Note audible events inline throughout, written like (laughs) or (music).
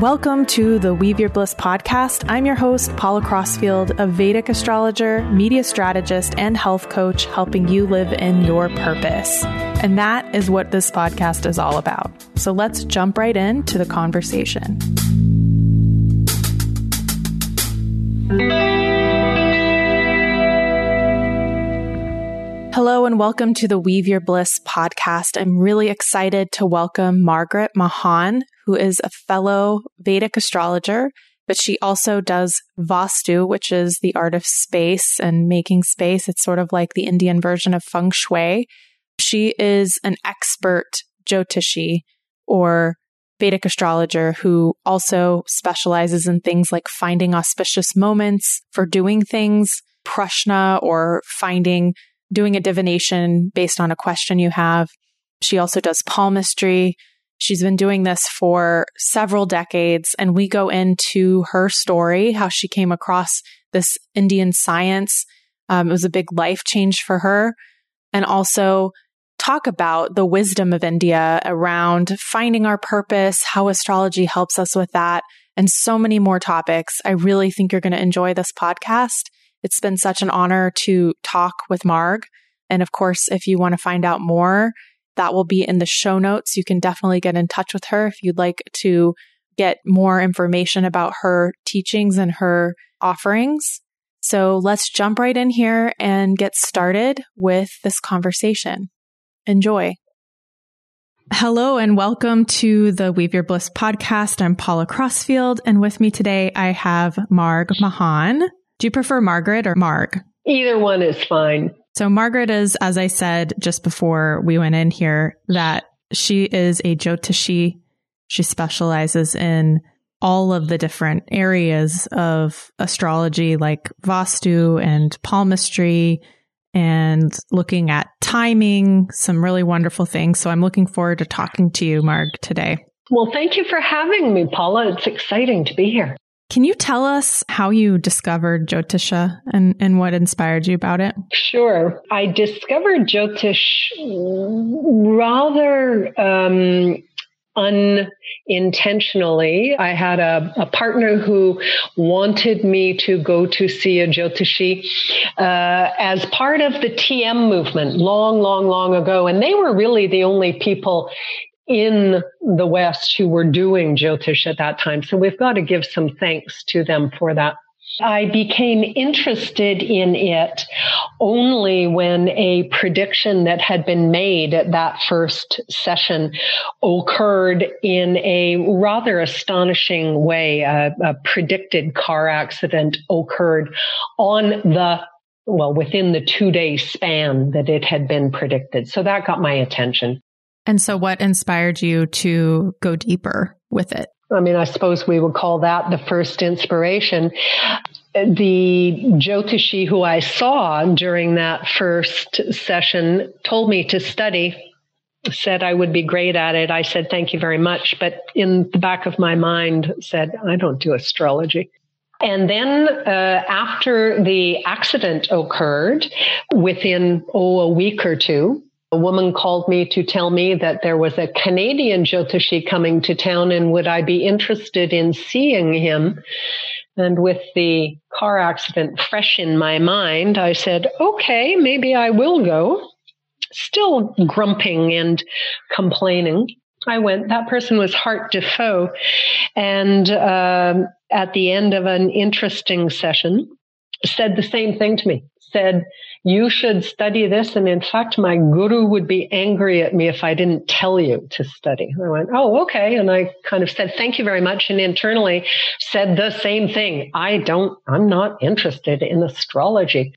Welcome to the Weave Your Bliss podcast. I'm your host, Paula Crossfield, a Vedic astrologer, media strategist, and health coach, helping you live in your purpose. And that is what this podcast is all about. So let's jump right into the conversation. Hello and welcome to the Weave Your Bliss podcast. I'm really excited to welcome Margaret Mahan, who is a fellow Vedic astrologer, but she also does Vastu, which is the art of space and making space. It's sort of like the Indian version of feng shui. She is an expert Jyotishi or Vedic astrologer who also specializes in things like finding auspicious moments for doing things, prashna, or finding, doing a divination based on a question you have. She also does palmistry. She's been doing this for several decades, and we go into her story, how she came across this Indian science. Um, it was a big life change for her, and also talk about the wisdom of India around finding our purpose, how astrology helps us with that, and so many more topics. I really think you're going to enjoy this podcast. It's been such an honor to talk with Marg. And of course, if you want to find out more, that will be in the show notes. You can definitely get in touch with her if you'd like to get more information about her teachings and her offerings. So let's jump right in here and get started with this conversation. Enjoy. Hello and welcome to the Weave Your Bliss podcast. I'm Paula Crossfield, and with me today I have Marg Mahan. Do you prefer Margaret or Marg? Either one is fine. So Margaret is, as I said just before we went in here, that she is a Jyotishi. She specializes in all of the different areas of astrology like Vastu and palmistry and looking at timing, some really wonderful things. So I'm looking forward to talking to you, Marg, today. Well, thank you for having me, Paula. It's exciting to be here. Can you tell us how you discovered Jyotisha and, and what inspired you about it? Sure. I discovered Jyotish rather um, unintentionally. I had a, a, partner who wanted me to go to see a Jyotishi uh, as part of the TM movement long, long, long ago. And they were really the only people in the West who were doing Jyotish at that time. So we've got to give some thanks to them for that. I became interested in it only when a prediction that had been made at that first session occurred in a rather astonishing way. A, a predicted car accident occurred on the well, within the two day span that it had been predicted. So that got my attention. And so, what inspired you to go deeper with it? I mean, I suppose we would call that the first inspiration. The Jyotishi who I saw during that first session told me to study, said I would be great at it. I said, thank you very much. But in the back of my mind said, I don't do astrology. And then uh, after the accident occurred, within, oh, a week or two, a woman called me to tell me that there was a Canadian Jyotishi coming to town and would I be interested in seeing him? And with the car accident fresh in my mind, I said, okay, maybe I will go. Still grumping and complaining. I went. That person was Hart de Fouw. And uh, at the end of an interesting session, said the same thing to me. Said, you should study this. And in fact, my guru would be angry at me if I didn't tell you to study. I went, Oh, okay. And I kind of said, thank you very much. And internally said the same thing. I don't, I'm not interested in astrology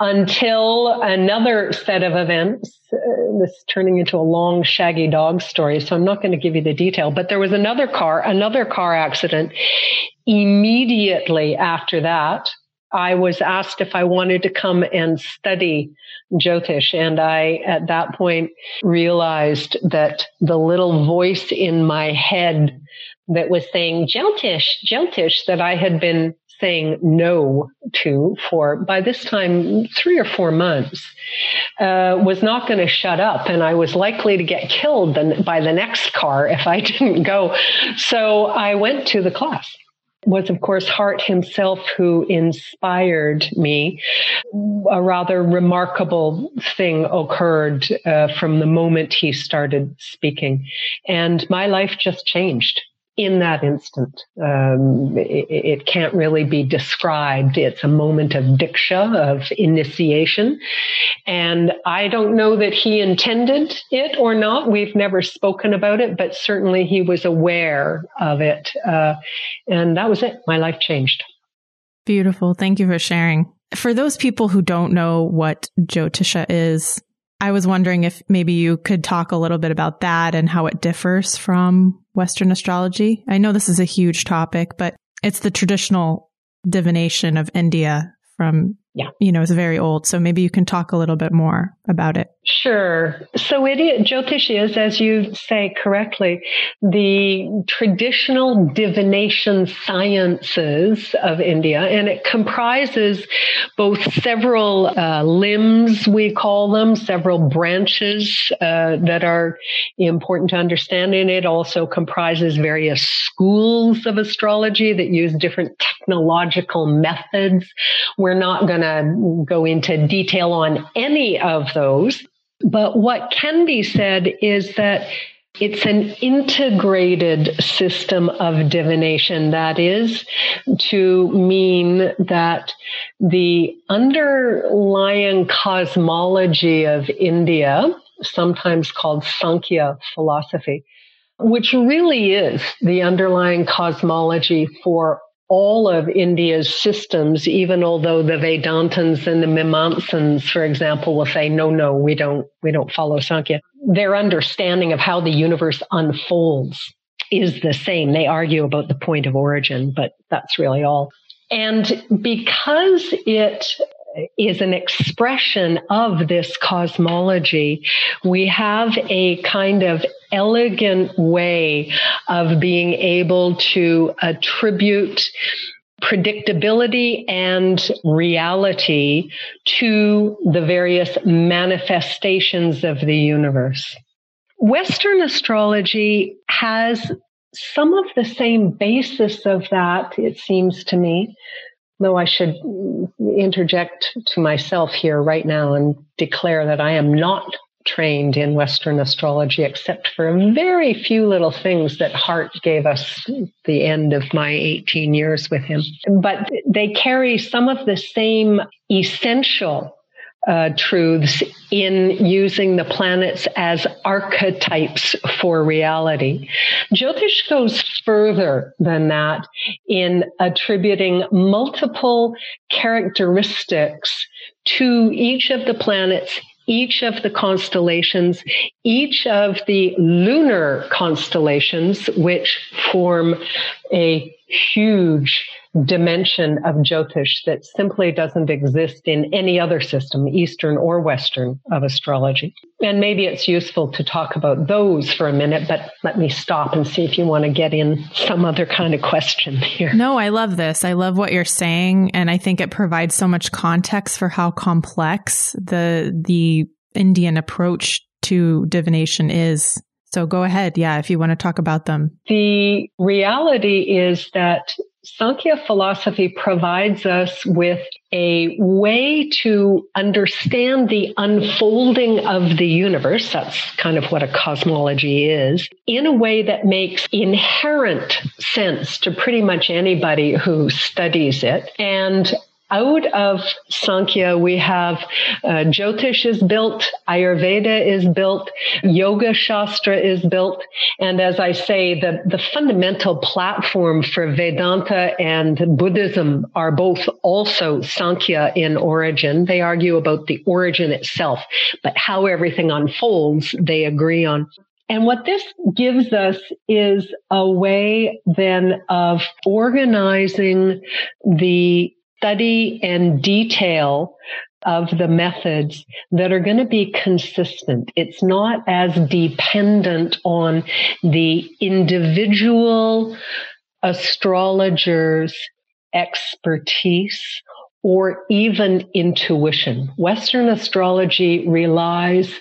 until another set of events. Uh, this turning into a long shaggy dog story. So I'm not going to give you the detail, but there was another car, another car accident immediately after that I was asked if I wanted to come and study Jyotish. And I, at that point, realized that the little voice in my head that was saying Jyotish, Jyotish, that I had been saying no to for by this time three or four months uh, was not going to shut up and i was likely to get killed by the next car if i (laughs) didn't go so i went to the class was, of course, Hart himself who inspired me. A rather remarkable thing occurred uh, from the moment he started speaking, and my life just changed in that instant. Um, it, it, can't really be described. It's a moment of diksha, of initiation. And I don't know that he intended it or not. We've never spoken about it, but certainly he was aware of it. Uh, and that was it. My life changed. Beautiful. Thank you for sharing. For those people who don't know what Jyotisha is, I was wondering if maybe you could talk a little bit about that and how it differs from Western astrology. I know this is a huge topic, but it's the traditional divination of India from yeah. you know, it's very old. So maybe you can talk a little bit more about it. Sure. So it is, Jyotish is, as you say correctly, the traditional divination sciences of India, and it comprises both several uh, limbs, we call them, several branches uh, that are important to understand. And it also comprises various schools of astrology that use different technological methods. We're not going to to go into detail on any of those. But what can be said is that it's an integrated system of divination. That is to mean that the underlying cosmology of India, sometimes called Sankhya philosophy, which really is the underlying cosmology for all of India's systems, even although the Vedantins and the Mimamsans, for example, will say, no, no, we don't, we don't follow Sankhya. Their understanding of how the universe unfolds is the same. They argue about the point of origin, but that's really all. And because it is an expression of this cosmology. We have a kind of elegant way of being able to attribute predictability and reality to the various manifestations of the universe. Western astrology has some of the same basis of that, it seems to me, though I should interject to myself here right now and declare that I am not trained in Western astrology except for a very few little things that Hart gave us the end of my 18 years with him. But they carry some of the same essential uh, truths in using the planets as archetypes for reality. Jyotish goes further than that in attributing multiple characteristics to each of the planets each of the constellations, each of the lunar constellations, which form a huge dimension of Jyotish that simply doesn't exist in any other system, Eastern or Western, of astrology. And maybe it's useful to talk about those for a minute, but let me stop and see if you want to get in some other kind of question here. No, I love this. I love what you're saying. And I think it provides so much context for how complex the, the Indian approach to divination is. So go ahead. Yeah, if you want to talk about them. The reality is that Sankhya philosophy provides us with a way to understand the unfolding of the universe. That's kind of what a cosmology is in a way that makes inherent sense to pretty much anybody who studies it. And out of Sankhya, we have uh, Jyotish is built, Ayurveda is built, Yoga Shastra is built. And as I say, the, the fundamental platform for Vedanta and Buddhism are both also Sankhya in origin. They argue about the origin itself, but how everything unfolds, they agree on. And what this gives us is a way then of organizing the study and detail of the methods that are going to be consistent. It's not as dependent on the individual astrologer's expertise or even intuition. Western astrology relies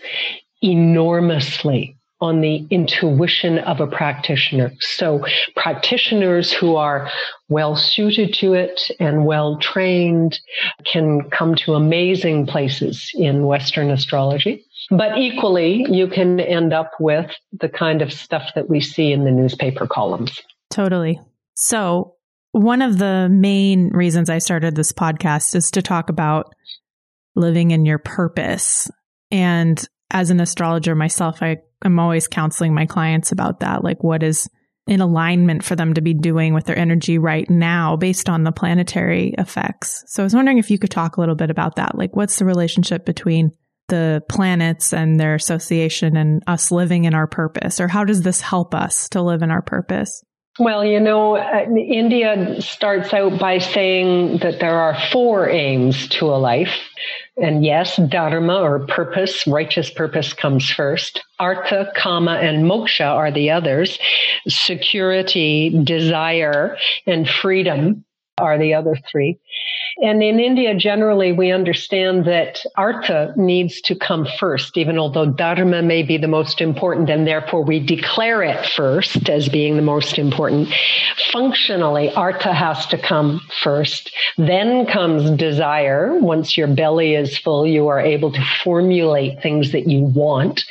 enormously on the intuition of a practitioner. So practitioners who are well suited to it and well trained can come to amazing places in Western astrology. But equally, you can end up with the kind of stuff that we see in the newspaper columns. Totally. So one of the main reasons I started this podcast is to talk about living in your purpose. And as an astrologer myself, I am always counseling my clients about that. Like, what is in alignment for them to be doing with their energy right now based on the planetary effects. So I was wondering if you could talk a little bit about that. Like, what's the relationship between the planets and their association and us living in our purpose? Or how does this help us to live in our purpose? Well, you know, uh, India starts out by saying that there are four aims to a life. And yes, dharma or purpose, righteous purpose comes first. Artha, kama, and moksha are the others. Security, desire, and freedom are the other three. And in India, generally, we understand that artha needs to come first, even although dharma may be the most important, and therefore we declare it first as being the most important. Functionally, artha has to come first. Then comes desire. Once your belly is full, you are able to formulate things that you want.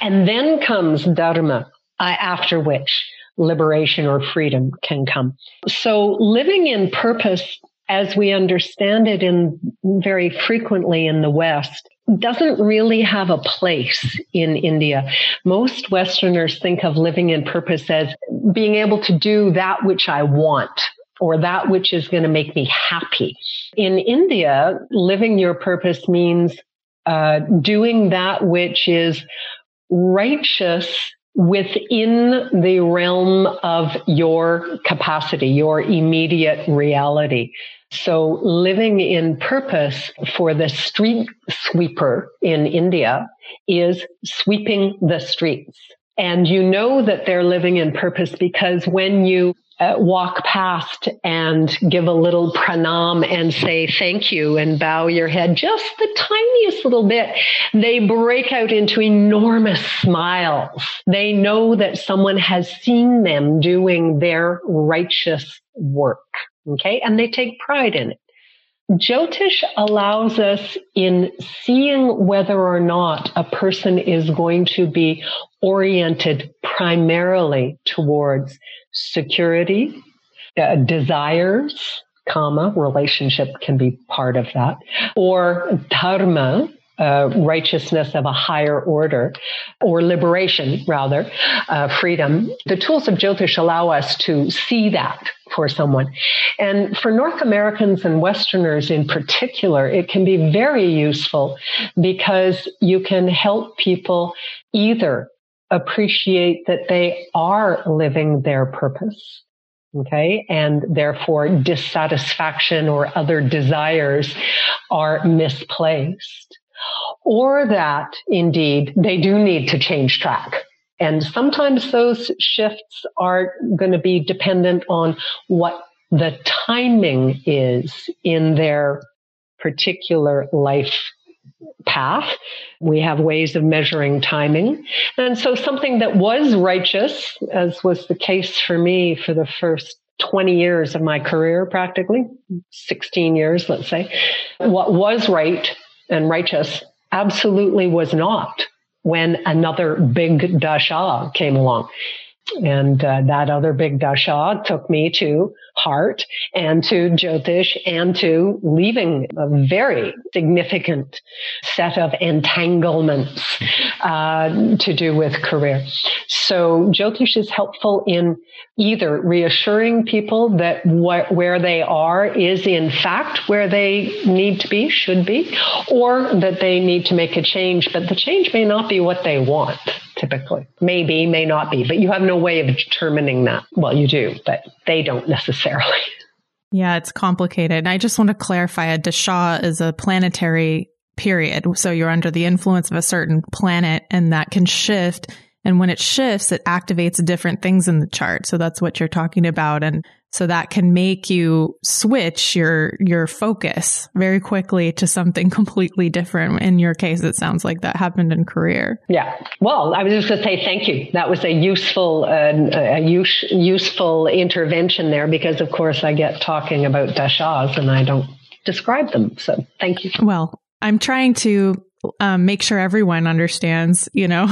And then comes dharma, uh, after which liberation or freedom can come. So living in purpose as we understand it in very frequently in the West doesn't really have a place in India. Most Westerners think of living in purpose as being able to do that which I want or that which is going to make me happy. In India, living your purpose means uh, doing that which is righteous within the realm of your capacity, your immediate reality. So living in purpose for the street sweeper in India is sweeping the streets. And you know that they're living in purpose because when you uh, walk past and give a little pranam and say thank you and bow your head just the tiniest little bit, they break out into enormous smiles. They know that someone has seen them doing their righteous work. Okay. And they take pride in it. Jyotish allows us in seeing whether or not a person is going to be oriented primarily towards security, uh, desires, kama, relationship can be part of that, or dharma, uh, righteousness of a higher order, or liberation, rather, uh, freedom. The tools of Jyotish allow us to see that for someone. And for North Americans and Westerners in particular, it can be very useful because you can help people either appreciate that they are living their purpose. Okay. And therefore dissatisfaction or other desires are misplaced or that indeed they do need to change track. And sometimes those shifts are going to be dependent on what the timing is in their particular life path. We have ways of measuring timing. And so something that was righteous, as was the case for me for the first 20 years of my career, practically 16 years, let's say, what was right and righteous absolutely was not when another big dasha came along. And uh, that other big dasha took me to Hart and to Jyotish and to leaving a very significant set of entanglements uh, to do with career. So Jyotish is helpful in either reassuring people that wh- where they are is in fact where they need to be, should be, or that they need to make a change, but the change may not be what they want typically. Maybe, may not be, but you have no way of determining that. Well, you do, but they don't necessarily. Yeah, it's complicated. And I just want to clarify a dasha is a planetary period. So you're under the influence of a certain planet and that can shift. And when it shifts, it activates different things in the chart. So that's what you're talking about. And so that can make you switch your, your focus very quickly to something (laughs) completely different. In your case, it sounds like that happened in career. Yeah. Well, I was just going to say thank you. That was a useful, uh, a use, useful intervention there because of course I get talking about dashas and I don't describe them. So thank you. Well, I'm trying to um, make sure everyone understands, you know,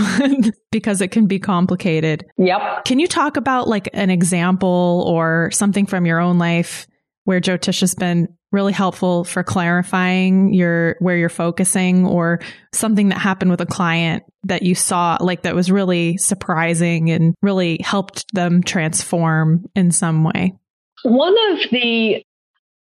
(laughs) because it can be complicated. Yep. Can you talk about like an example or something from your own life where Jyotish has been really helpful for clarifying your where you're focusing or something that happened with a client that you saw like that was really surprising and really helped them transform in some way? One of the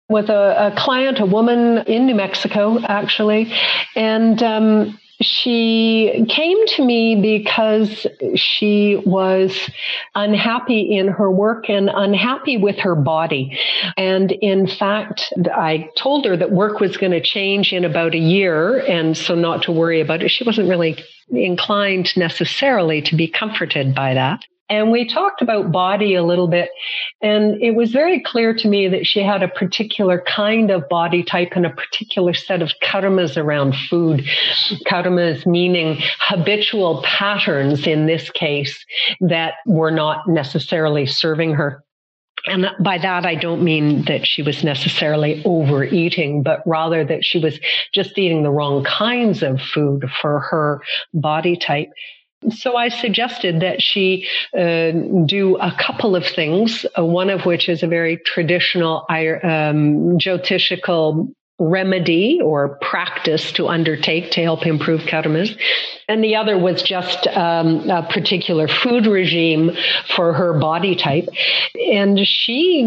with a, a, client, a woman in New Mexico, actually. And um, she came to me because she was unhappy in her work and unhappy with her body. And in fact, I told her that work was going to change in about a year and so not to worry about it. She wasn't really inclined necessarily to be comforted by that. And we talked about body a little bit. And it was very clear to me that she had a particular kind of body type and a particular set of karmas around food. Karmas meaning habitual patterns in this case that were not necessarily serving her. And by that, I don't mean that she was necessarily overeating, but rather that she was just eating the wrong kinds of food for her body type. So I suggested that she uh, do a couple of things, uh, one of which is a very traditional um, Jyotishical remedy or practice to undertake to help improve karmas. And the other was just um, a particular food regime for her body type. And she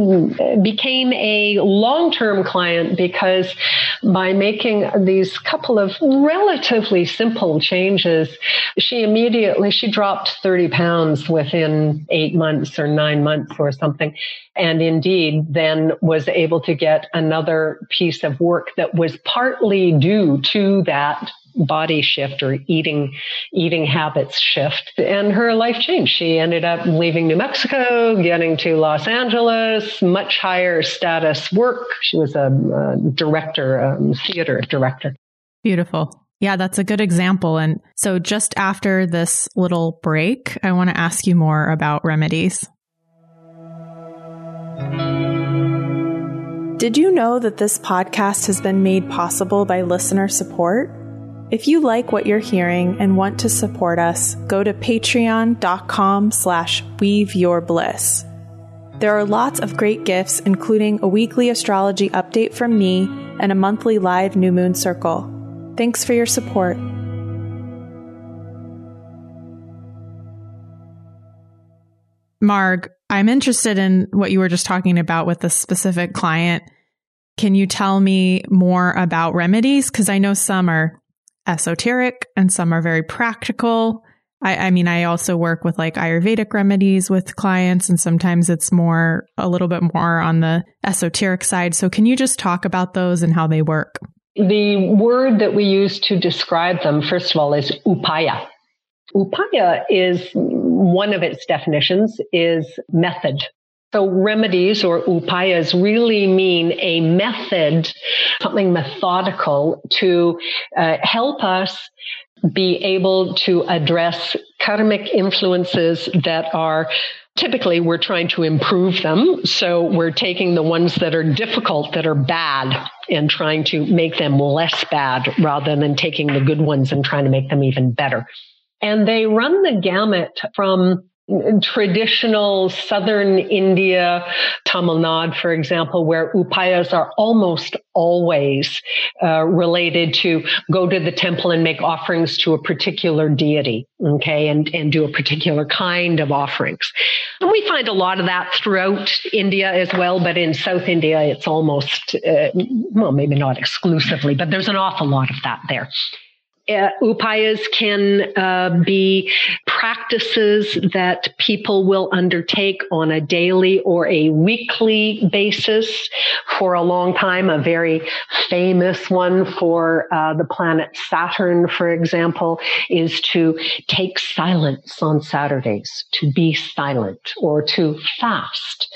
became a long-term client because by making these couple of relatively simple changes, she immediately, she dropped 30 pounds within eight months or nine months or something. And indeed then was able to get another piece of work that was partly due to that body shift or eating eating habits shift. And her life changed. She ended up leaving new mexico getting to los angeles much higher status work. She was a, a director theater director. Beautiful. Yeah, that's a good example. And so, just after this little break, I want to ask you more about remedies. Did you know that this podcast has been made possible by listener support? If you like what you're hearing and want to support us, go to patreon.com slash weave your bliss. There are lots of great gifts, including a weekly astrology update from me and a monthly live new moon circle. Thanks for your support. Marg, I'm interested in what you were just talking about with the specific client. Can you tell me more about remedies? Because I know some are esoteric and some are very practical. I, I, mean, I also work with like Ayurvedic remedies with clients, and sometimes it's more, a little bit more on the esoteric side. So, can you just talk about those and how they work? The word that we use to describe them, first of all, is upaya. Upaya is one of its definitions is method. So remedies or upayas really mean a method, something methodical to uh, help us be able to address karmic influences that are typically we're trying to improve them. So we're taking the ones that are difficult, that are bad, and trying to make them less bad rather than taking the good ones and trying to make them even better. And they run the gamut from traditional southern India, Tamil Nadu, for example, where upayas are almost always uh, related to go to the temple and make offerings to a particular deity, okay, and, and do a particular kind of offerings. And we find a lot of that throughout India as well, but in South India, it's almost, uh, well, maybe not exclusively, but there's an awful lot of that there uh, upayas can uh, be practices that people will undertake on a daily or a weekly basis for a long time. A very famous one for uh, the planet Saturn, for example, is to take silence on Saturdays, to be silent or to fast.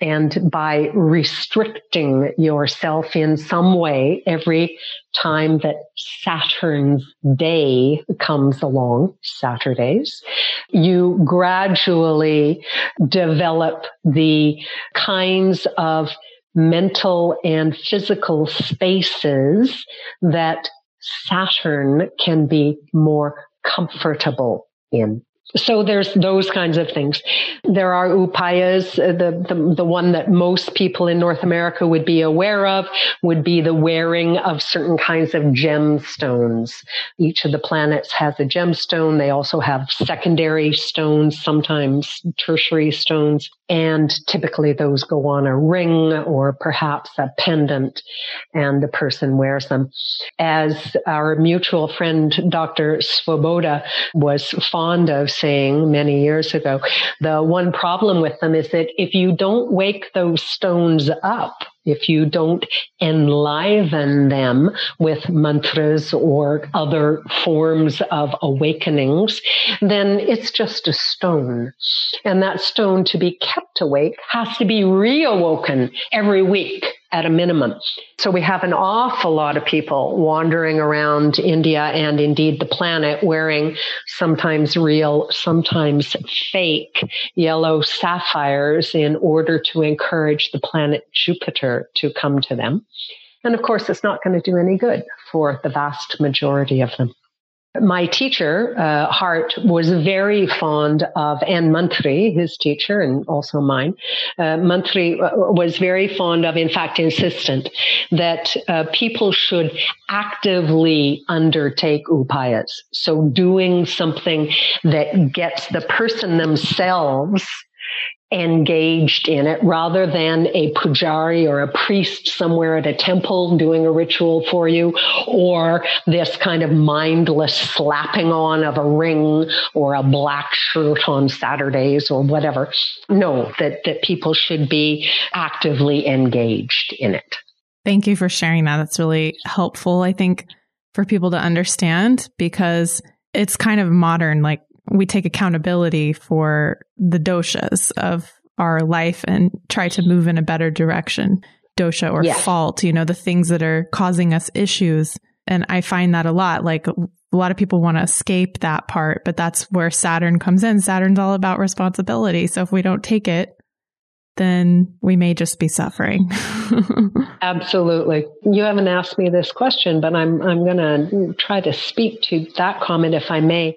And by restricting yourself in some way every time that Saturn's day comes along, Saturdays, you gradually develop the kinds of mental and physical spaces that Saturn can be more comfortable in. So there's those kinds of things. There are upayas. Uh, the, the, the one that most people in North America would be aware of would be the wearing of certain kinds of gemstones. Each of the planets has a gemstone. They also have secondary stones, sometimes tertiary stones. And typically those go on a ring or perhaps a pendant and the person wears them. As our mutual friend, Dr. Svoboda was fond of saying many years ago, the one problem with them is that if you don't wake those stones up, if you don't enliven them with mantras or other forms of awakenings, then it's just a stone. And that stone to be kept awake has to be reawoken every week at a minimum. So we have an awful lot of people wandering around India and indeed the planet wearing sometimes real, sometimes fake yellow sapphires in order to encourage the planet Jupiter to come to them. And of course, it's not going to do any good for the vast majority of them. My teacher, uh, Hart, was very fond of Anne Mantri, his teacher, and also mine. Uh, Mantri uh, was very fond of, in fact, insistent that uh, people should actively undertake upayas. So doing something that gets the person themselves engaged in it rather than a pujari or a priest somewhere at a temple doing a ritual for you or this kind of mindless slapping on of a ring or a black shirt on Saturdays or whatever. No, that, that people should be actively engaged in it. Thank you for sharing that. That's really helpful, I think, for people to understand because it's kind of modern. Like we take accountability for the doshas of our life and try to move in a better direction. Dosha or fault, you know, the things that are causing us issues. And I find that a lot. Like a lot of people want to escape that part, but that's where Saturn comes in. Saturn's all about responsibility. So if we don't take it, then we may just be suffering. (laughs) Absolutely. You haven't asked me this question, but I'm I'm going to try to speak to that comment if I may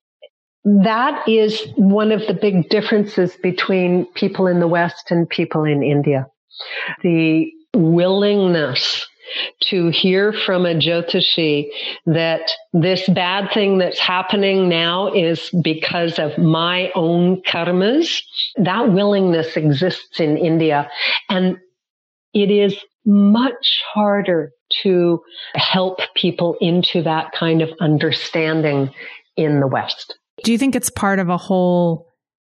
that is one of the big differences between people in the West and people in India. The willingness to hear from a Jyotishi that this bad thing that's happening now is because of my own karmas. That willingness exists in India and it is much harder to help people into that kind of understanding in the West. Do you think it's part of a whole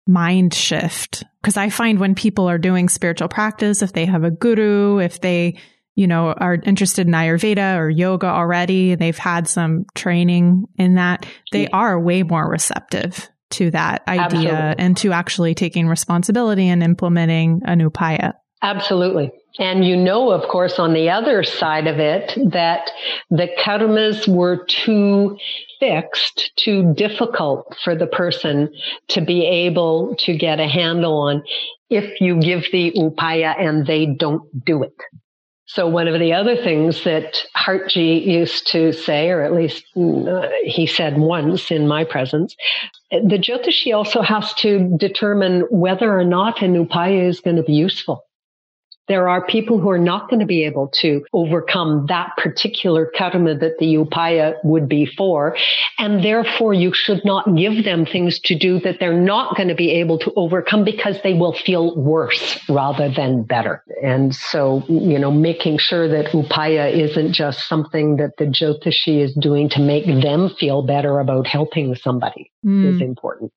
mind shift? Because I find when people are doing spiritual practice, if they have a guru, if they, you know, are interested in Ayurveda or yoga already, and they've had some training in that, they are way more receptive to that idea Absolutely. and to actually taking responsibility and implementing a upaya. Absolutely. And you know, of course, on the other side of it, that the karmas were too fixed, too difficult for the person to be able to get a handle on if you give the upaya and they don't do it. So one of the other things that Hartji used to say, or at least uh, he said once in my presence, the Jyotishi also has to determine whether or not an upaya is going to be useful There are people who are not going to be able to overcome that particular karma that the upaya would be for. And therefore you should not give them things to do that they're not going to be able to overcome because they will feel worse rather than better. And so, you know, making sure that upaya isn't just something that the Jyotishi is doing to make them feel better about helping somebody mm. is important.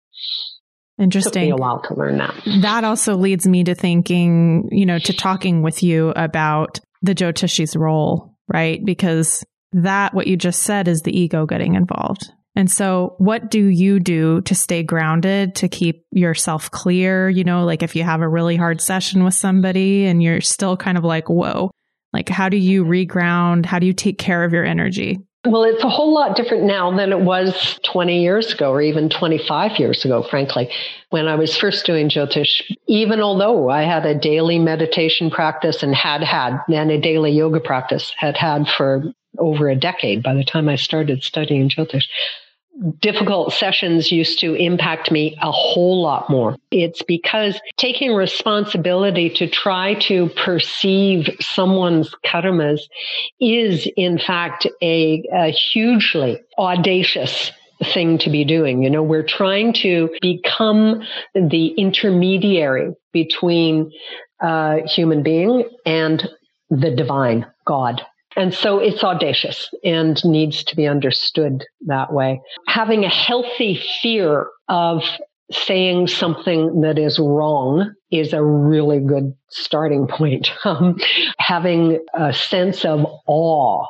Interesting. It took me a while to learn that. That also leads me to thinking, you know, to talking with you about the Jyotishi's role, right? Because that, what you just said, is the ego getting involved. And so, what do you do to stay grounded, to keep yourself clear? You know, like if you have a really hard session with somebody and you're still kind of like, whoa, like how do you reground? How do you take care of your energy? Well, it's a whole lot different now than it was 20 years ago or even 25 years ago, frankly, when I was first doing Jyotish. Even although I had a daily meditation practice and had had, and a daily yoga practice, had had for over a decade by the time I started studying Jyotish difficult sessions used to impact me a whole lot more. It's because taking responsibility to try to perceive someone's karmas is in fact a, a hugely audacious thing to be doing. You know, we're trying to become the intermediary between a human being and the divine God. And so it's audacious and needs to be understood that way. Having a healthy fear of saying something that is wrong is a really good starting (laughs) point. Um, having a sense of awe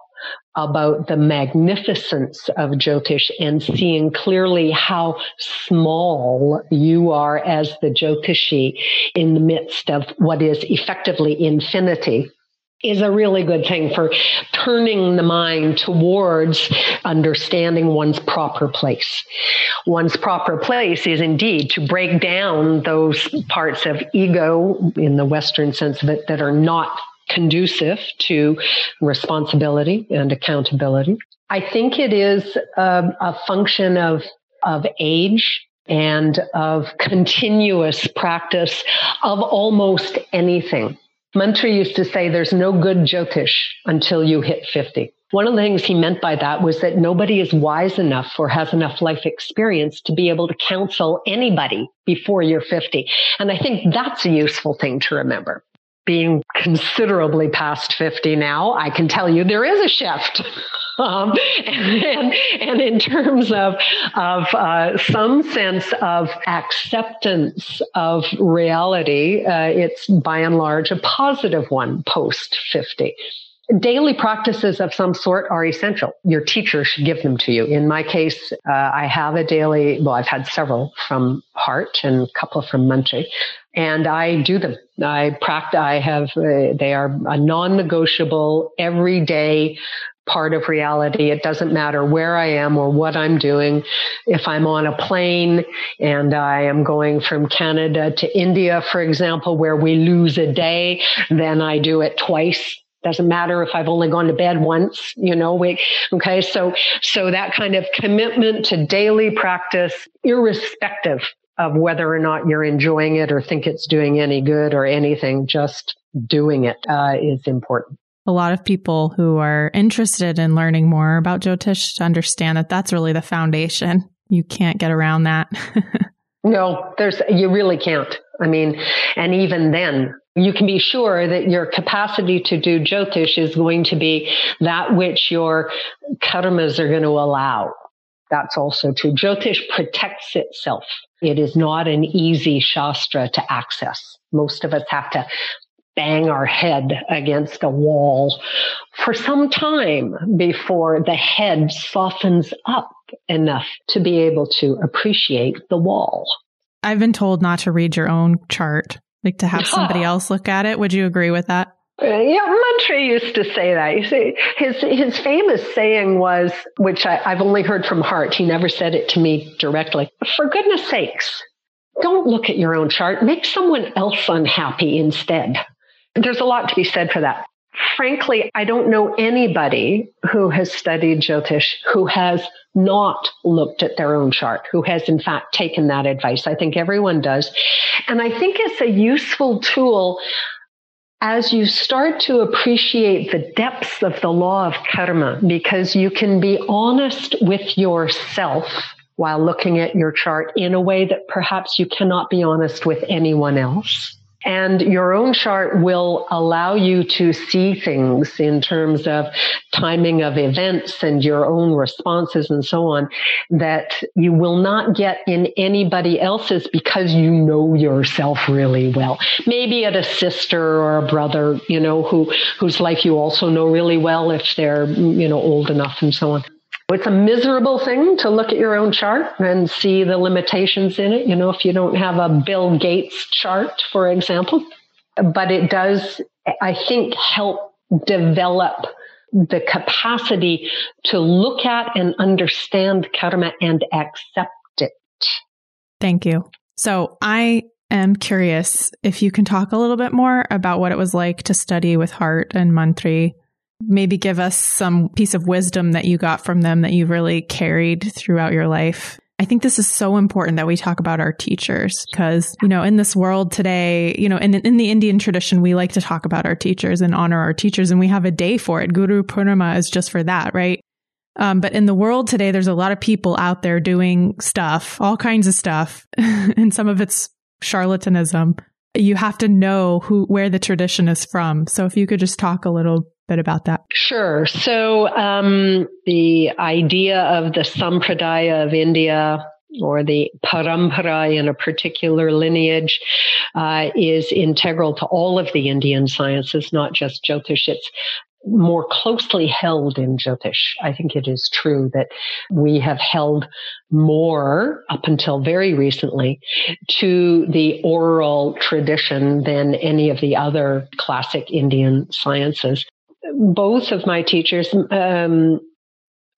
about the magnificence of Jyotish and seeing clearly how small you are as the Jyotishi in the midst of what is effectively infinity is a really good thing for turning the mind towards understanding one's proper place. One's proper place is indeed to break down those parts of ego in the Western sense of it that are not conducive to responsibility and accountability. I think it is a, a function of, of age and of continuous practice of almost anything. Mantri used to say there's no good Jyotish until you hit 50. One of the things he meant by that was that nobody is wise enough or has enough life experience to be able to counsel anybody before you're 50. And I think that's a useful thing to remember. Being considerably past 50 now, I can tell you there is a shift. (laughs) Um, and, and, in terms of, of uh, some sense of acceptance of reality, uh, it's by and large a positive one post 50 daily practices of some sort are essential. Your teacher should give them to you. In my case, uh, I have a daily, well, I've had several from Hart and a couple from Mantri, and I do them. I practice, I have, uh, they are a non-negotiable everyday part of reality. It doesn't matter where I am or what I'm doing. If I'm on a plane and I am going from Canada to India, for example, where we lose a day, then I do it twice. Doesn't matter if I've only gone to bed once, you know, we, okay. So, so that kind of commitment to daily practice, irrespective of whether or not you're enjoying it or think it's doing any good or anything, just doing it uh, is important a lot of people who are interested in learning more about Jyotish to understand that that's really the foundation. You can't get around that. (laughs) no, there's, you really can't. I mean, and even then, you can be sure that your capacity to do Jyotish is going to be that which your karmas are going to allow. That's also true. Jyotish protects itself. It is not an easy shastra to access. Most of us have to bang our head against a wall for some time before the head softens up enough to be able to appreciate the wall. I've been told not to read your own chart, like to have somebody else look at it. Would you agree with that? Uh, yeah, Mantri used to say that. You see, his his famous saying was, which I, I've only heard from Hart. He never said it to me directly. For goodness sakes, don't look at your own chart. Make someone else unhappy instead. There's a lot to be said for that. Frankly, I don't know anybody who has studied Jyotish who has not looked at their own chart, who has in fact taken that advice. I think everyone does. And I think it's a useful tool as you start to appreciate the depths of the law of karma, because you can be honest with yourself while looking at your chart in a way that perhaps you cannot be honest with anyone else. And your own chart will allow you to see things in terms of timing of events and your own responses and so on that you will not get in anybody else's because you know yourself really well. Maybe at a sister or a brother, you know, who, whose life you also know really well if they're, you know, old enough and so on. It's a miserable thing to look at your own chart and see the limitations in it. You know, if you don't have a Bill Gates chart, for example, but it does, I think, help develop the capacity to look at and understand karma and accept it. Thank you. So I am curious if you can talk a little bit more about what it was like to study with Hart and Mantri maybe give us some piece of wisdom that you got from them that you've really carried throughout your life. I think this is so important that we talk about our teachers because, you know, in this world today, you know, in, in the Indian tradition, we like to talk about our teachers and honor our teachers and we have a day for it. Guru Purnima is just for that, right? Um, but in the world today, there's a lot of people out there doing stuff, all kinds of stuff, (laughs) and some of it's charlatanism. You have to know who, where the tradition is from. So if you could just talk a little bit about that? Sure. So um, the idea of the sampradaya of India or the parampara in a particular lineage uh, is integral to all of the Indian sciences, not just Jyotish. It's more closely held in Jyotish. I think it is true that we have held more up until very recently to the oral tradition than any of the other classic Indian sciences both of my teachers, um,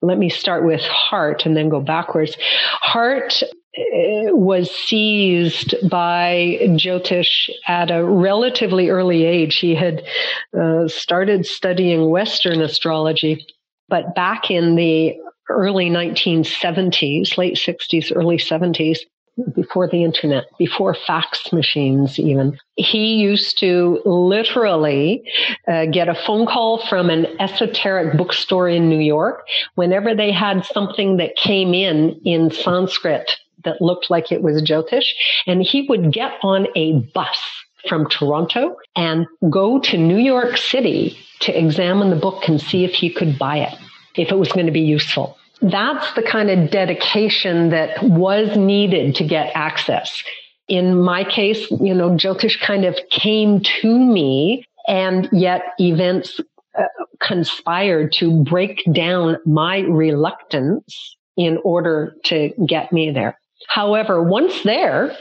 let me start with Hart and then go backwards. Hart uh, was seized by Jyotish at a relatively early age. He had uh, started studying Western astrology, but back in the early 1970s, late 60s, early 70s, before the internet, before fax machines even. He used to literally uh, get a phone call from an esoteric bookstore in New York whenever they had something that came in in Sanskrit that looked like it was Jyotish. And he would get on a bus from Toronto and go to New York City to examine the book and see if he could buy it, if it was going to be useful. That's the kind of dedication that was needed to get access. In my case, you know, Jyotish kind of came to me and yet events uh, conspired to break down my reluctance in order to get me there. However, once there,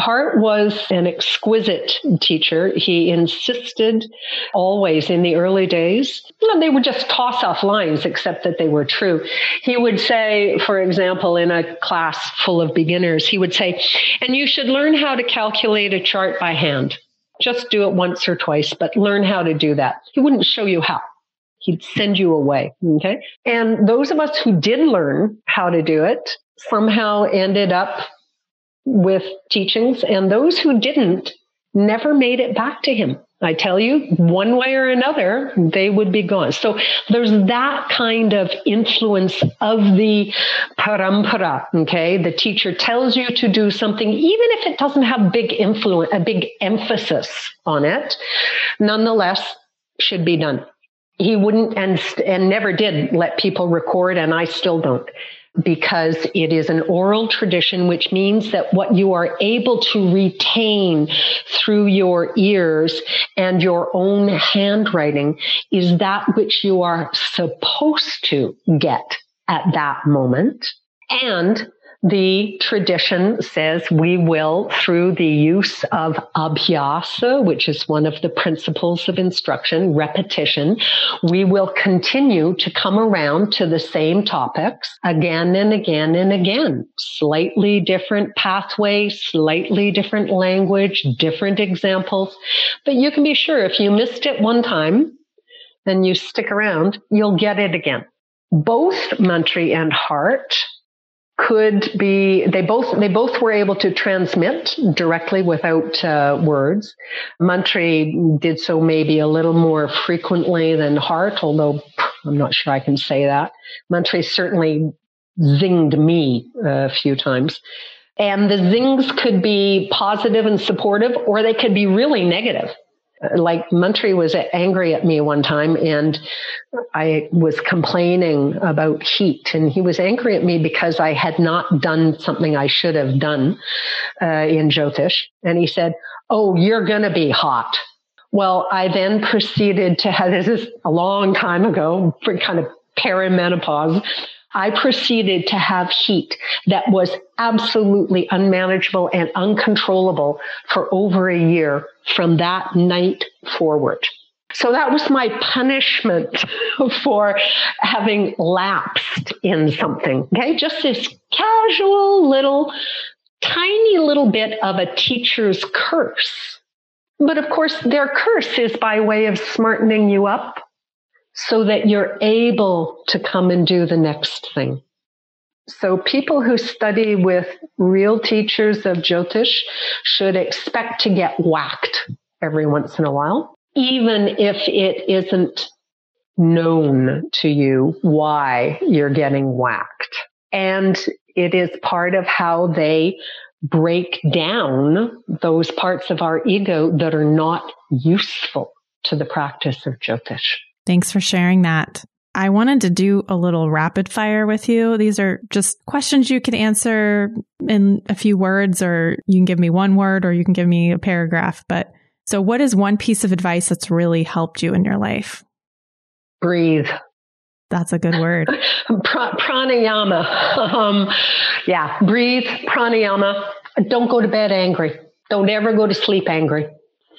Hart was an exquisite teacher. He insisted always in the early days, you know, they would just toss off lines, except that they were true. He would say, for example, in a class full of beginners, he would say, and you should learn how to calculate a chart by hand. Just do it once or twice, but learn how to do that. He wouldn't show you how. He'd send you away. Okay. And those of us who did learn how to do it somehow ended up with teachings, and those who didn't never made it back to him. I tell you, one way or another, they would be gone. So there's that kind of influence of the parampara. Okay. The teacher tells you to do something, even if it doesn't have big influence, a big emphasis on it, nonetheless should be done. He wouldn't and, and never did let people record, and I still don't because it is an oral tradition, which means that what you are able to retain through your ears and your own handwriting is that which you are supposed to get at that moment. And the tradition says we will, through the use of abhyasa, which is one of the principles of instruction, repetition, we will continue to come around to the same topics again and again and again. Slightly different pathway, slightly different language, different examples. But you can be sure if you missed it one time and you stick around, you'll get it again. Both Mantri and Hart could be they both they both were able to transmit directly without uh, words. Mantri did so maybe a little more frequently than Hart, although I'm not sure I can say that. Mantri certainly zinged me a few times. And the zings could be positive and supportive, or they could be really negative like Mantri was angry at me one time and I was complaining about heat and he was angry at me because I had not done something I should have done uh, in Jyotish. And he said, Oh, you're going to be hot. Well, I then proceeded to have, this is a long time ago, kind of perimenopause. I proceeded to have heat that was absolutely unmanageable and uncontrollable for over a year from that night forward. So that was my punishment (laughs) for having lapsed in something. Okay. Just this casual little, tiny little bit of a teacher's curse. But of course, their curse is by way of smartening you up so that you're able to come and do the next thing. So people who study with real teachers of Jyotish should expect to get whacked every once in a while, even if it isn't known to you why you're getting whacked. And it is part of how they break down those parts of our ego that are not useful to the practice of Jyotish. Thanks for sharing that. I wanted to do a little rapid fire with you. These are just questions you can answer in a few words, or you can give me one word, or you can give me a paragraph. But so, what is one piece of advice that's really helped you in your life? Breathe. That's a good word. (laughs) pranayama. Um, yeah, breathe, pranayama. Don't go to bed angry. Don't ever go to sleep angry.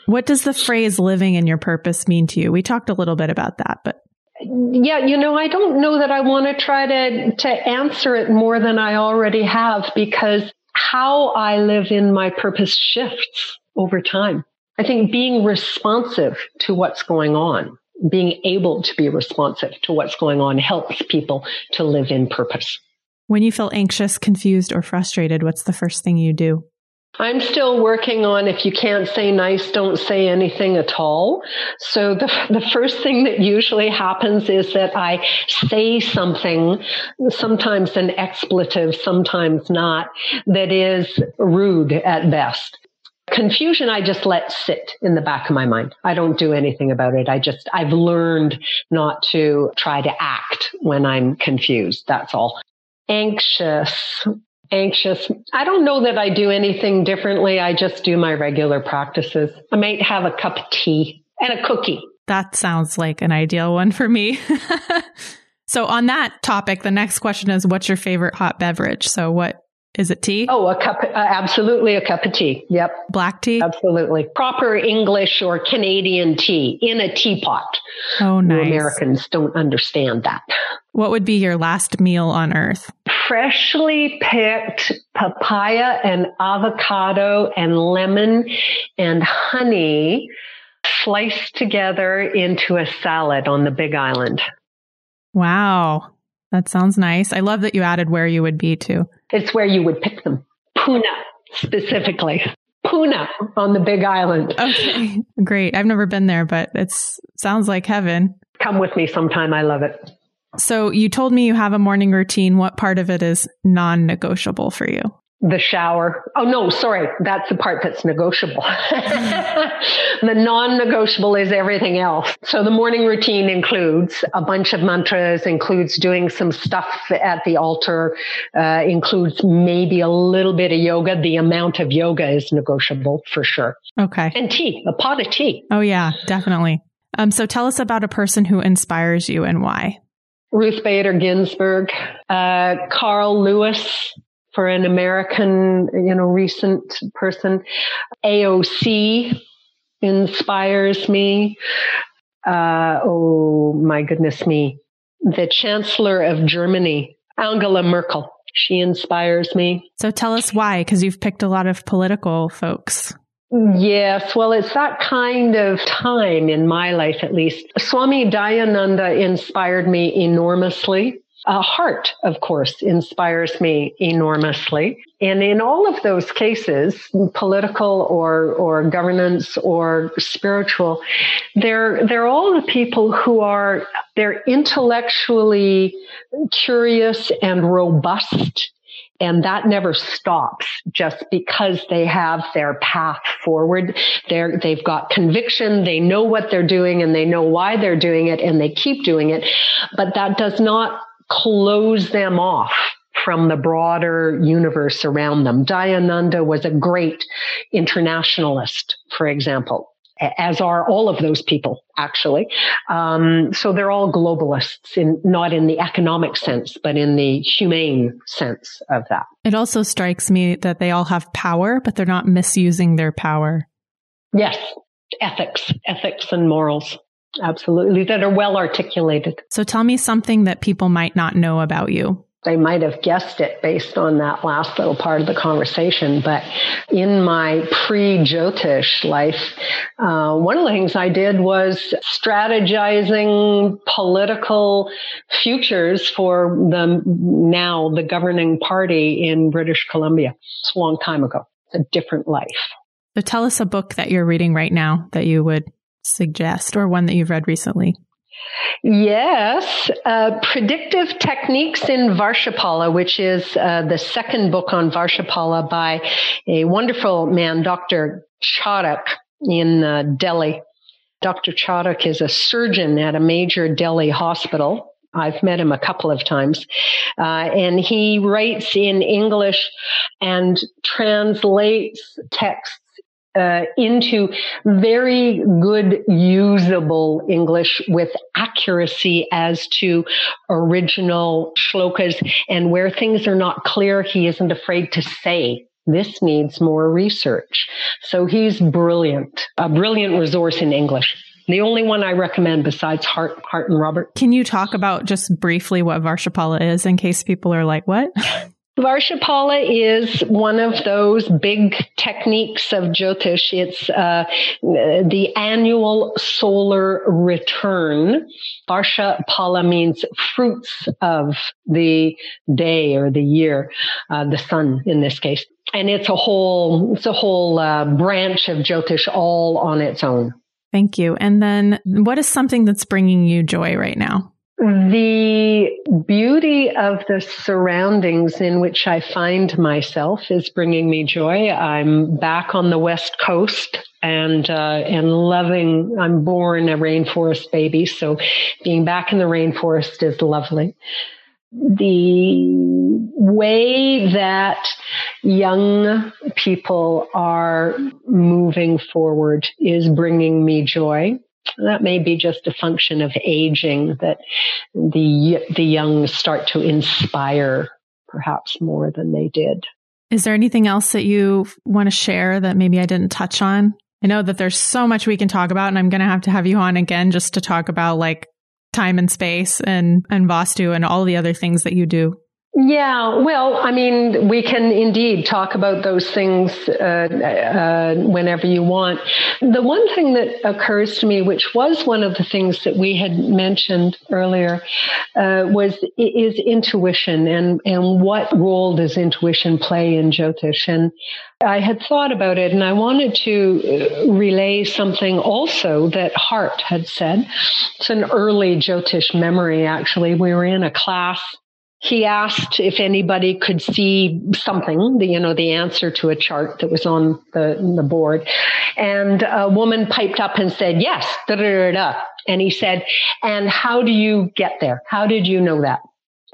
What does the phrase living in your purpose mean to you? We talked a little bit about that, but yeah, you know, I don't know that I want to try to to answer it more than I already have because how I live in my purpose shifts over time. I think being responsive to what's going on, being able to be responsive to what's going on helps people to live in purpose. When you feel anxious, confused, or frustrated, what's the first thing you do? I'm still working on if you can't say nice, don't say anything at all. So the, (laughs) the first thing that usually happens is that I say something, sometimes an expletive, sometimes not, that is rude at best. Confusion, I just let sit in the back of my mind. I don't do anything about it. I just, I've learned not to try to act when I'm confused. That's all anxious anxious. I don't know that I do anything differently. I just do my regular practices. I might have a cup of tea and a cookie. That sounds like an ideal one for me. (laughs) so on that topic, the next question is what's your favorite hot beverage? So what is it tea? Oh, a cup, uh, absolutely a cup of tea. Yep. Black tea? Absolutely. Proper English or Canadian tea in a teapot. Oh, nice. Americans don't understand that. What would be your last meal on earth? Freshly picked papaya and avocado and lemon and honey sliced together into a salad on the big island. Wow. That sounds nice. I love that you added where you would be too. It's where you would pick them. Puna specifically. Puna on the Big Island. Okay, (laughs) great. I've never been there, but it sounds like heaven. Come with me sometime. I love it. So you told me you have a morning routine. What part of it is non-negotiable for you? The shower. Oh no, sorry. That's the part that's negotiable. (laughs) the non-negotiable is everything else. So the morning routine includes a bunch of mantras, includes doing some stuff at the altar, uh, includes maybe a little bit of yoga. The amount of yoga is negotiable for sure. Okay. And tea, a pot of tea. Oh yeah, definitely. Um, so tell us about a person who inspires you and why. Ruth Bader Ginsburg, uh, Carl Lewis, for an American, you know, recent person. AOC inspires me. Uh, oh my goodness me. The Chancellor of Germany, Angela Merkel. She inspires me. So tell us why, because you've picked a lot of political folks. Yes, well, it's that kind of time in my life, at least. Swami Dayananda inspired me enormously. A Hart, of course, inspires me enormously. And in all of those cases, political or, or governance or spiritual, they're, they're all the people who are, they're intellectually curious and robust and that never stops just because they have their path forward. They're, they've got conviction. They know what they're doing and they know why they're doing it and they keep doing it. But that does not close them off from the broader universe around them. Dayananda was a great internationalist, for example as are all of those people, actually. Um, so they're all globalists, in, not in the economic sense, but in the humane sense of that. It also strikes me that they all have power, but they're not misusing their power. Yes, ethics, ethics and morals. Absolutely, that are well articulated. So tell me something that people might not know about you they might have guessed it based on that last little part of the conversation. But in my pre Jyotish life, uh, one of the things I did was strategizing political futures for the now the governing party in British Columbia. It's a long time ago. It's a different life. So tell us a book that you're reading right now that you would suggest or one that you've read recently. Yes, uh, Predictive Techniques in Varshapala, which is uh, the second book on Varshapala by a wonderful man, Dr. Charak in uh, Delhi. Dr. Charak is a surgeon at a major Delhi hospital. I've met him a couple of times. Uh, and he writes in English and translates texts uh, into very good usable English with accuracy as to original shlokas and where things are not clear, he isn't afraid to say this needs more research. So he's brilliant, a brilliant resource in English. The only one I recommend besides Hart, Hart and Robert. Can you talk about just briefly what Varshapala is in case people are like, what? (laughs) Varshapala is one of those big techniques of Jyotish. It's uh, the annual solar return. Varshapala means fruits of the day or the year, uh, the sun in this case. And it's a whole, it's a whole uh, branch of Jyotish all on its own. Thank you. And then what is something that's bringing you joy right now? The beauty of the surroundings in which I find myself is bringing me joy. I'm back on the West Coast and uh, and loving. I'm born a rainforest baby, so being back in the rainforest is lovely. The way that young people are moving forward is bringing me joy that may be just a function of aging that the the young start to inspire perhaps more than they did. Is there anything else that you want to share that maybe I didn't touch on? I know that there's so much we can talk about and I'm going to have to have you on again just to talk about like time and space and and Vastu and all the other things that you do. Yeah, well, I mean, we can indeed talk about those things uh, uh, whenever you want. The one thing that occurs to me, which was one of the things that we had mentioned earlier, uh, was is intuition and and what role does intuition play in Jyotish? And I had thought about it, and I wanted to uh, relay something also that Hart had said. It's an early Jyotish memory, actually. We were in a class he asked if anybody could see something, you know, the answer to a chart that was on the, the board. And a woman piped up and said, yes, da da da da. And he said, and how do you get there? How did you know that?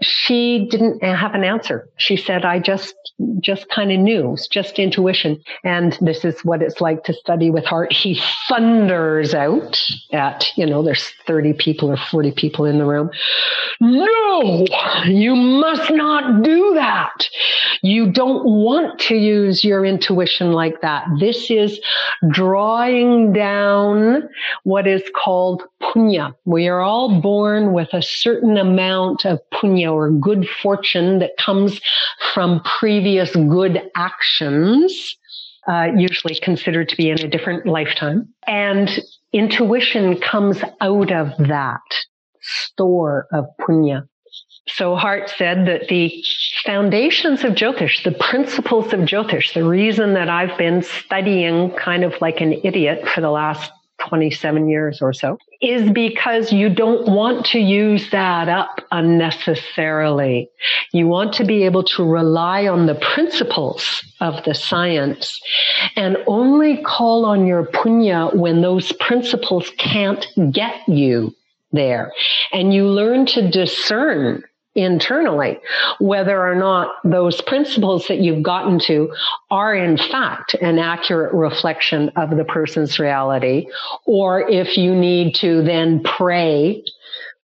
She didn't have an answer. She said, I just, just kind of knew. It's just intuition. And this is what it's like to study with Hart. He thunders out at, you know, there's 30 people or 40 people in the room. No, you must not do that. You don't want to use your intuition like that. This is drawing down what is called punya. We are all born with a certain amount of punya or good fortune that comes from previous good actions. Uh, usually considered to be in a different lifetime. And intuition comes out of that store of punya. So Hart said that the foundations of Jyotish, the principles of Jyotish, the reason that I've been studying kind of like an idiot for the last 27 years or so is because you don't want to use that up unnecessarily. You want to be able to rely on the principles of the science and only call on your punya when those principles can't get you there. And you learn to discern internally, whether or not those principles that you've gotten to are in fact an accurate reflection of the person's reality, or if you need to then pray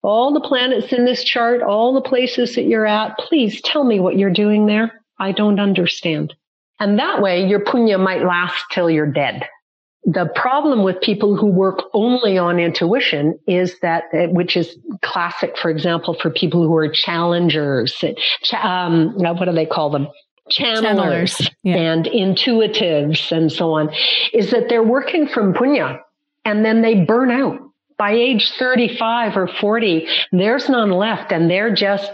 all the planets in this chart, all the places that you're at, please tell me what you're doing there. I don't understand. And that way your punya might last till you're dead the problem with people who work only on intuition is that, which is classic, for example, for people who are challengers, um, what do they call them? Channelers, Channelers yeah. and intuitives and so on, is that they're working from punya and then they burn out. By age 35 or 40, there's none left and they're just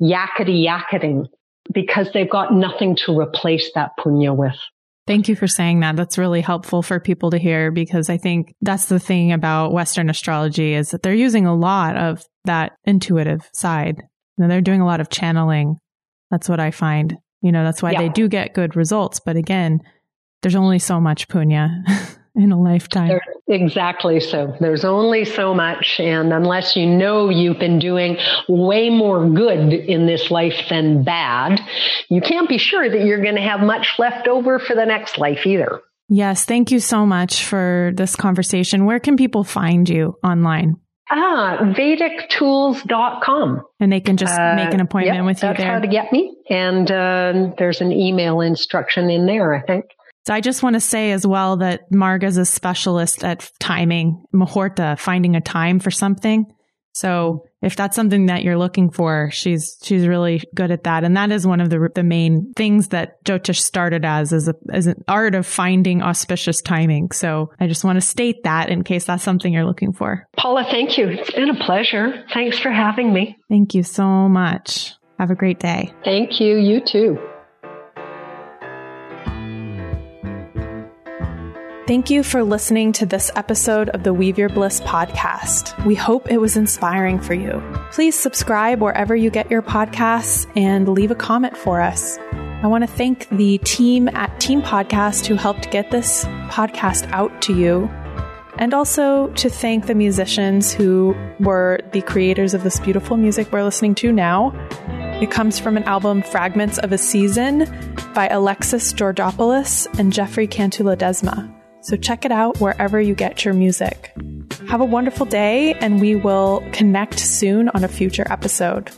yakety yakketing because they've got nothing to replace that punya with. Thank you for saying that. That's really helpful for people to hear because I think that's the thing about Western astrology is that they're using a lot of that intuitive side. And they're doing a lot of channeling. That's what I find. You know, that's why yeah. they do get good results. But again, there's only so much punya. (laughs) in a lifetime. There, exactly so. There's only so much. And unless you know you've been doing way more good in this life than bad, you can't be sure that you're going to have much left over for the next life either. Yes. Thank you so much for this conversation. Where can people find you online? Ah, VedicTools.com. And they can just uh, make an appointment yep, with you that's there. how to get me. And uh, there's an email instruction in there, I think. So I just want to say as well that Marga is a specialist at timing, Muhurta, finding a time for something. So if that's something that you're looking for, she's she's really good at that, and that is one of the the main things that Jyotish started as as a, as an art of finding auspicious timing. So I just want to state that in case that's something you're looking for. Paula, thank you. It's been a pleasure. Thanks for having me. Thank you so much. Have a great day. Thank you. You too. Thank you for listening to this episode of the Weave Your Bliss podcast. We hope it was inspiring for you. Please subscribe wherever you get your podcasts and leave a comment for us. I want to thank the team at Team Podcast who helped get this podcast out to you, and also to thank the musicians who were the creators of this beautiful music we're listening to now. It comes from an album Fragments of a Season by Alexis Georgopoulos and Jefre Cantu-Ledesma. So check it out wherever you get your music. Have a wonderful day, and we will connect soon on a future episode.